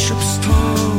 Of Bishopstown,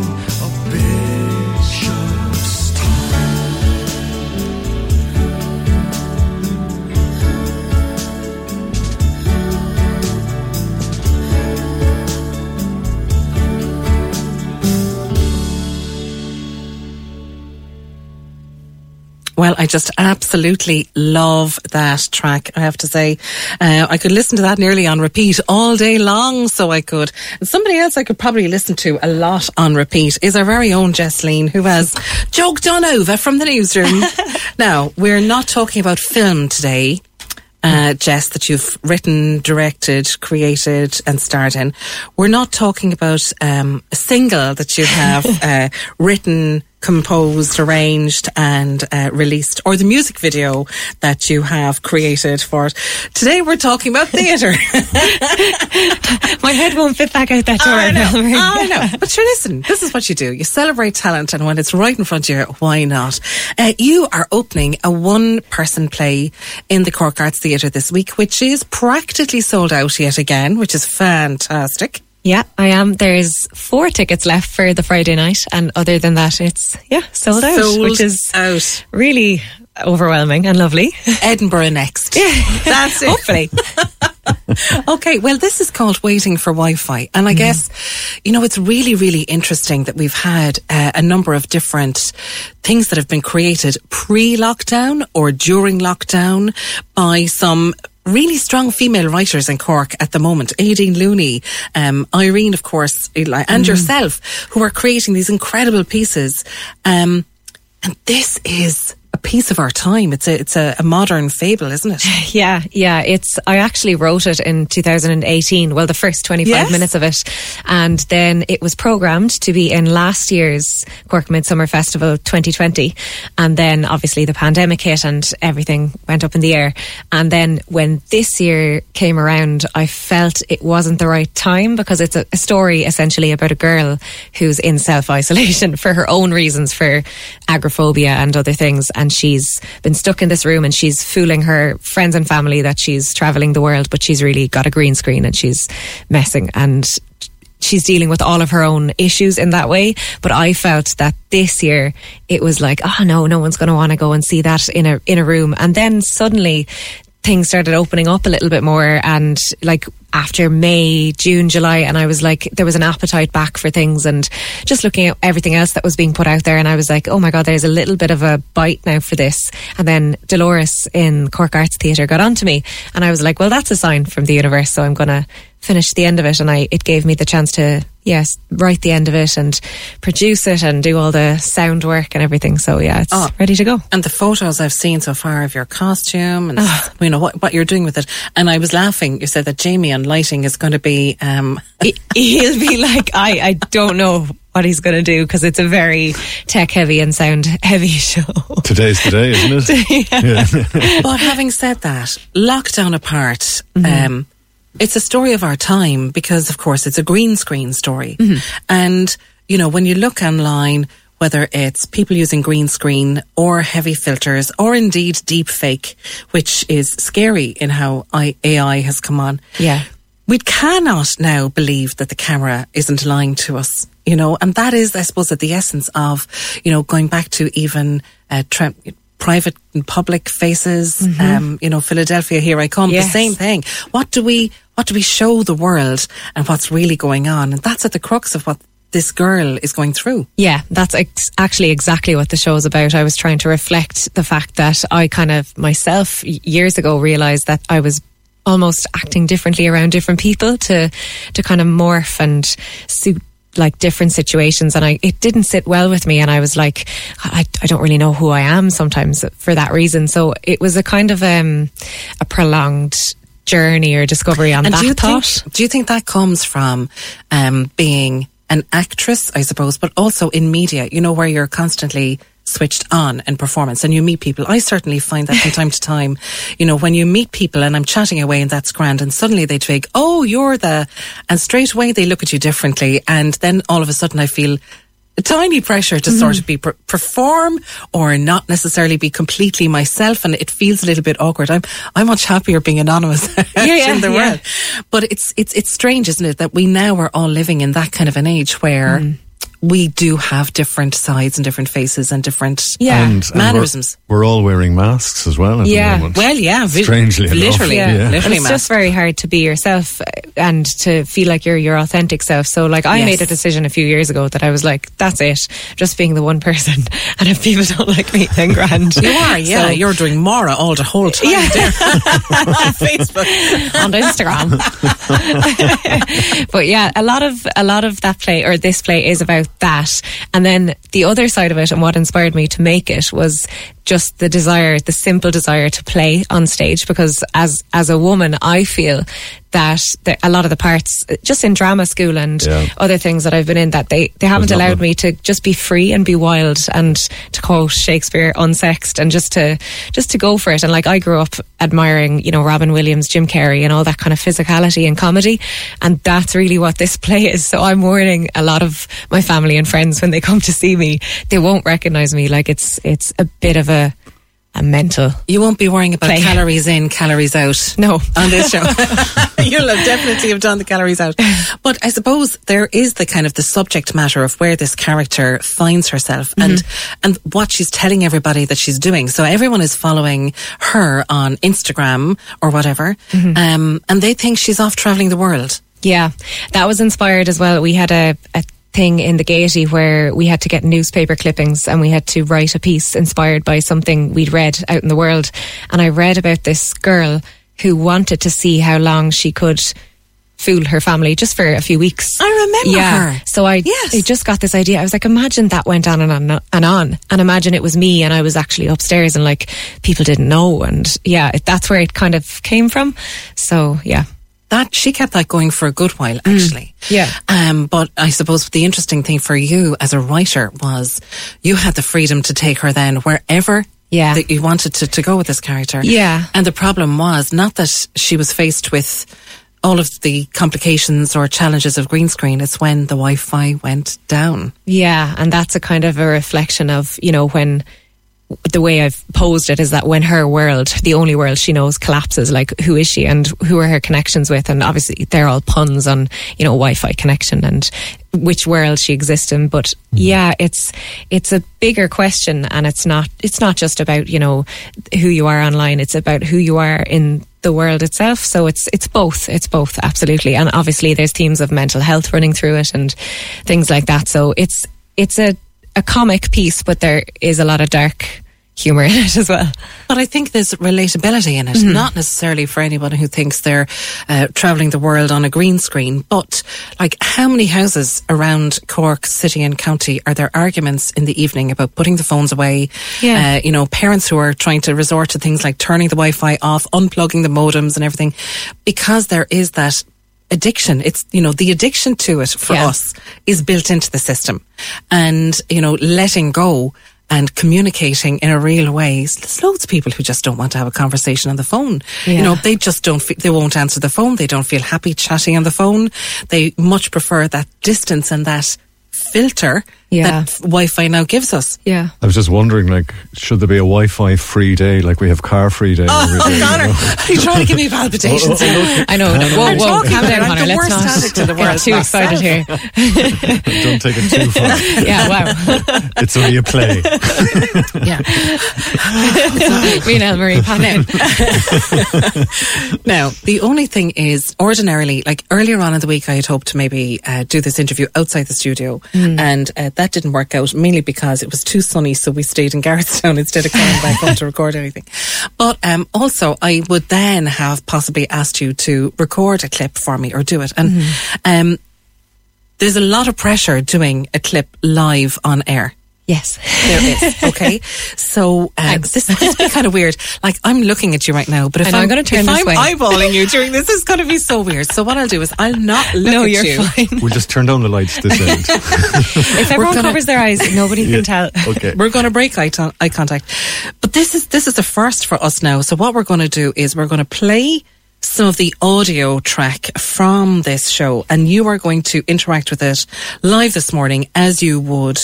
just absolutely love that track. I have to say, uh, I could listen to that nearly on repeat all day long. So I could. And somebody else I could probably listen to a lot on repeat is our very own Jess Leen, who has jogged on over from the newsroom. now, we're not talking about film today. Uh, Jess, that you've written, directed, created, and starred in. We're not talking about um, a single that you have uh, written, composed, arranged, and uh, released, or the music video that you have created for it. Today, we're talking about theatre. My head won't fit back out that door. I know, I know. But sure, listen, this is what you do. You celebrate talent, and when it's right in front of you, why not? Uh, you are opening a one-person play in the Cork Arts Theatre this week, which is practically sold out yet again, which is fantastic. Yeah, I am. There's four tickets left for the Friday night, and other than that, it's yeah sold out, Sold which is out. really overwhelming and lovely. Edinburgh next. Yeah, That's it. Hopefully, okay, well, this is called Waiting for Wi Fi. And I guess, you know, it's really, really interesting that we've had uh, a number of different things that have been created pre lockdown or during lockdown by some really strong female writers in Cork at the moment. Aideen Looney, um, Irene, of course, Eli, and yourself, who are creating these incredible pieces. Um, and this is piece of our time. It's a, it's a, a modern fable, isn't it? yeah, yeah. It's I actually wrote it in 2018. Well, the first 25 Yes. minutes of it, and then it was programmed to be in last year's Cork Midsummer Festival 2020, and then obviously the pandemic hit and everything went up in the air. And then when this year came around, I felt it wasn't the right time because it's a, a story essentially about a girl who's in self isolation for her own reasons, for agoraphobia and other things. And she's been stuck in this room and she's fooling her friends and family that she's traveling the world, but she's really got a green screen and she's messing and she's dealing with all of her own issues in that way. But I felt that this year it was like, oh no, no one's going to want to go and see that in a in a room. And then suddenly things started opening up a little bit more and like after May, June, July, and I was like, there was an appetite back for things and just looking at everything else that was being put out there. And I was like, oh my God, there's a little bit of a bite now for this. And then Dolores in Cork Arts Theatre got onto me and I was like, well, that's a sign from the universe. So I'm going to finish the end of it. And I, it gave me the chance to, yes, write the end of it and produce it and do all the sound work and everything. So yeah, it's Oh. ready to go. And the photos I've seen so far of your costume and you know what, what you're doing with it. And I was laughing. You said that Jamie on lighting is going to be um, he- he'll be like, I, I don't know what he's going to do because it's a very tech heavy and sound heavy show. Today's the day, isn't it? but having said that, lockdown apart, Mm-hmm. um, it's a story of our time because, of course, it's a green screen story. Mm-hmm. And, you know, when you look online, whether it's people using green screen or heavy filters or indeed deep fake, which is scary in how AI has come on. Yeah. We cannot now believe that the camera isn't lying to us, you know, and that is, I suppose, at the essence of, you know, going back to even uh, tra- private and public faces, um, you know, Philadelphia, here I come, the same thing. What do we, what do we show the world and what's really going on? And that's at the crux of what this girl is going through. Yeah, that's ex- actually exactly what the show is about. I was trying to reflect the fact that I kind of myself years ago realized that I was almost acting differently around different people to to kind of morph and suit like different situations and I it didn't sit well with me and I was like I, I don't really know who I am sometimes for that reason so it was a kind of um a prolonged journey or discovery on And that do you thought think do you think that comes from um, being an actress, I suppose, but also in media? You know, where you're constantly switched on in performance and you meet people. I certainly find that from time to time. You know, when you meet people and I'm chatting away and that's grand, and suddenly they twig, oh, you're the, and straight away they look at you differently, and then all of a sudden I feel. A tiny pressure to sort of be per- perform or not necessarily be completely myself, and it feels a little bit awkward. I'm I'm much happier being anonymous out yeah, in the yeah. world. But it's it's it's strange, isn't it, that we now are all living in that kind of an age where Mm. We do have different sides and different faces and different Yeah. And, and mannerisms. We're, we're all wearing masks as well at Yeah. the moment. Well, yeah, vi- Strangely enough. literally, Yeah. And literally, it's Matt. just very hard to be yourself uh, and to feel like you're your authentic self. So, like, I Yes. made a decision a few years ago that I was like, that's it, just being the one person. And if people don't like me, then grand. You are, yeah. So- You're doing Mara all the whole time. Yeah. there. on Facebook. on Instagram. but yeah, a lot of a lot of that play or this play is about that. And then the other side of it and what inspired me to make it was just the desire, the simple desire to play on stage because as as a woman I feel that the, a lot of the parts just in drama school and Yeah. other things that I've been in that they, they haven't allowed me to just be free and be wild and to quote Shakespeare unsexed and just to just to go for it. And like I grew up admiring you know Robin Williams Jim Carrey and all that kind of physicality and comedy. And that's really what this play is. So I'm warning a lot of my family and friends when they come to see me they won't recognize me. Like it's it's a bit of a mental You won't be worrying about Play. calories in, calories out. No. On this show. You'll have definitely have done the calories out. But I suppose there is the kind of the subject matter of where this character finds herself and, and what she's telling everybody that she's doing. So everyone is following her on Instagram or whatever. Um, and they think she's off traveling the world. Yeah, that was inspired as well. We had a, a thing in the Gaiety where we had to get newspaper clippings and we had to write a piece inspired by something we'd read out in the world. And I read about this girl who wanted to see how long she could fool her family just for a few weeks. I remember yeah. her. So I, Yes. I just got this idea. I was like, imagine that went on and on and on. And imagine it was me and I was actually upstairs and like people didn't know. And yeah, it, that's where it kind of came from. So yeah. That she kept that going for a good while actually Mm. Yeah. um but i suppose the interesting thing for you as a writer was you had the freedom to take her then wherever Yeah. that you wanted to, to go with this character Yeah. and the problem was not that she was faced with all of the complications or challenges of green screen it's when the wi-fi went down Yeah, and that's a kind of a reflection of, you know, when the way I've posed it is that when her world, the only world she knows, collapses, like who is she and who are her connections with? And obviously they're all puns on, you know, Wi Fi connection and which world she exists in. But mm. yeah, it's it's a bigger question and it's not it's not just about, you know, who you are online, it's about who you are in the world itself. So it's it's both. It's both, absolutely. And obviously there's themes of mental health running through it and things like that. So it's it's a a comic piece, but there is a lot of dark humor in it as well. But I think there's relatability in it, Mm-hmm. not necessarily for anyone who thinks they're uh, traveling the world on a green screen, but like how many houses around Cork city and county are there arguments in the evening about putting the phones away? Yeah. Uh, you know, parents who are trying to resort to things like turning the Wi-Fi off, unplugging the modems and everything, because there is that addiction. It's, you know, the addiction to it for Yeah. us is built into the system. And, you know, letting go and communicating in a real way. There's loads of people who just don't want to have a conversation on the phone. You know, they just don't, fe- they won't answer the phone. They don't feel happy chatting on the phone. They much prefer that distance and that filter Yeah. that Wi-Fi now gives us. Yeah. I was just wondering, like, should there be a Wi-Fi free day, like we have car free day? every day, you Conor, know? are you trying to give me palpitations here? I know. Whoa, I'm whoa, calm down. I'm Conor. Let's worst not addict in the get world too excited here. Don't take it too far. yeah, wow. It's only a play. Yeah. Me and Elmarie pan out. Now, the only thing is, ordinarily, like earlier on in the week, I had hoped to maybe uh, do this interview outside the studio, and uh, that didn't work out mainly because it was too sunny, so we stayed in Garrettstown instead of coming back home to record anything. But um, also, I would then have possibly asked you to record a clip for me or do it. And um, there's a lot of pressure doing a clip live on air. Yes. There is. Okay. So um, this, this is kind of weird. Like I'm looking at you right now, but if I know, I'm, I'm gonna turn if this I'm way. eyeballing you during this, is going to be so weird. So what I'll do is I'll not look no, at you're you. fine. We'll just turn down the lights this end. If everyone gonna- covers their eyes, nobody Yeah. can tell. Okay. We're going to break eye, to- eye contact, but this is this is the first for us now. So what we're going to do is we're going to play some of the audio track from this show, and you are going to interact with it live this morning as you would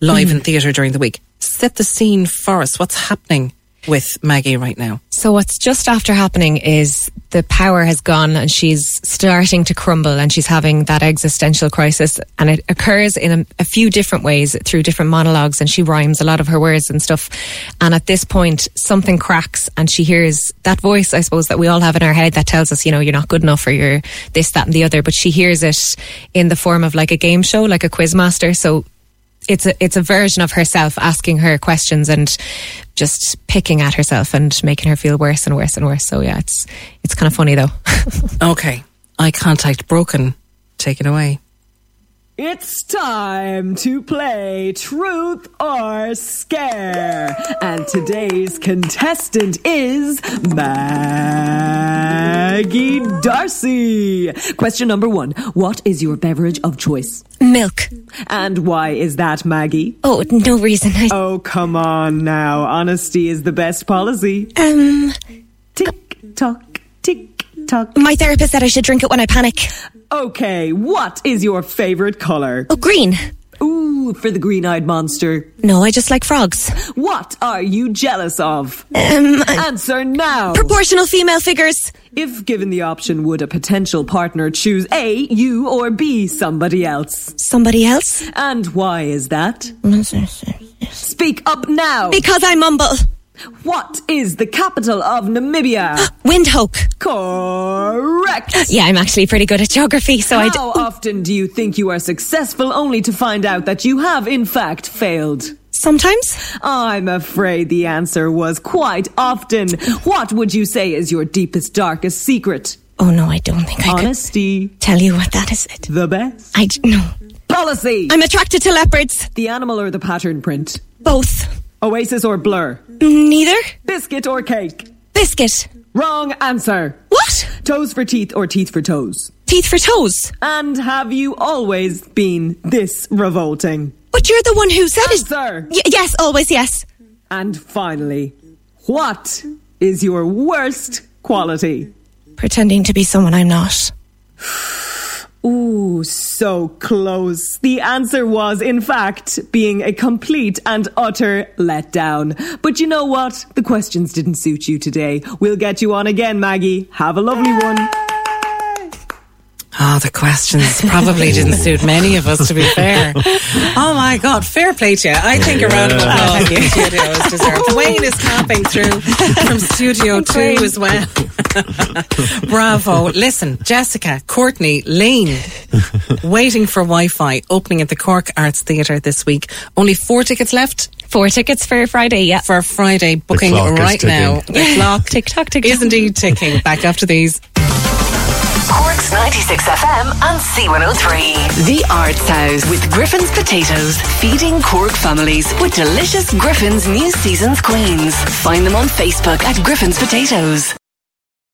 live in mm-hmm. theatre during the week. Set the scene for us. What's happening with Maggie right now? So what's just after happening is the power has gone and she's starting to crumble and she's having that existential crisis and it occurs in a, a few different ways through different monologues and she rhymes a lot of her words and stuff and at this point something cracks and she hears that voice I suppose that we all have in our head that tells us you know you're not good enough or you're this that and the other but she hears it in the form of like a game show like a quiz master so it's a it's a version of herself asking her questions and just picking at herself and making her feel worse and worse and worse. So yeah, it's it's kind of funny though. Okay, eye contact broken. Take it away. It's time to play Truth or Scare. And today's contestant is Maggie Darcy. Question number one What is your beverage of choice? Milk. And why is that, Maggie? Oh, no reason. I, Oh, come on now. Honesty is the best policy. um, Tick tock, tick tock. my therapist said I should drink it when I panic. Okay, what is your favorite color? Oh, green. Ooh, for the green eyed monster. No, I just like frogs. What are you jealous of? Um, Answer now. proportional female figures. If given the option, would a potential partner choose A, you, or B, somebody else? Somebody else? And why is that? Speak up now. Because I mumble. What is the capital of Namibia? Windhoek. Correct. Yeah, I'm actually pretty good at geography, so I. How often do you think you are successful only to find out that you have in fact failed? Sometimes. I'm afraid the answer was quite often. What would you say is your deepest, darkest secret? Oh no, I don't think I could Honesty, tell you what that is. It. the best. I d- no. Policy, I'm attracted to leopards. the animal or the pattern print? Both. Oasis or blur? Neither. Biscuit or cake? Biscuit. Wrong answer. What? Toes for teeth or teeth for toes? Teeth for toes. And have you always been this revolting? But you're the one who said it. Answer. Y- yes, always yes. And finally, what is your worst quality? Pretending to be someone I'm not. Ooh, so close. The answer was, in fact, being a complete and utter letdown. But you know what? The questions didn't suit you today. We'll get you on again, Maggie. Have a lovely one. Oh, the questions probably didn't suit many of us, to be fair. Oh my God, fair play to you. I think a round of applause from studio is deserved. Wayne is clapping through from Studio 2 as well. Bravo. Listen, Jessica, Courtney, Leen, waiting for Wi Fi, opening at the Cork Arts Theatre this week. Only four tickets left Four tickets for Friday, yeah. for Friday, booking clock is right now. The clock Tick tock, tick tock. is indeed ticking. Back after these. Cork's 96 FM and C103. The Arts House with Griffin's Potatoes. Feeding Cork families with delicious Griffin's new season's queens. Find them on Facebook at Griffin's Potatoes.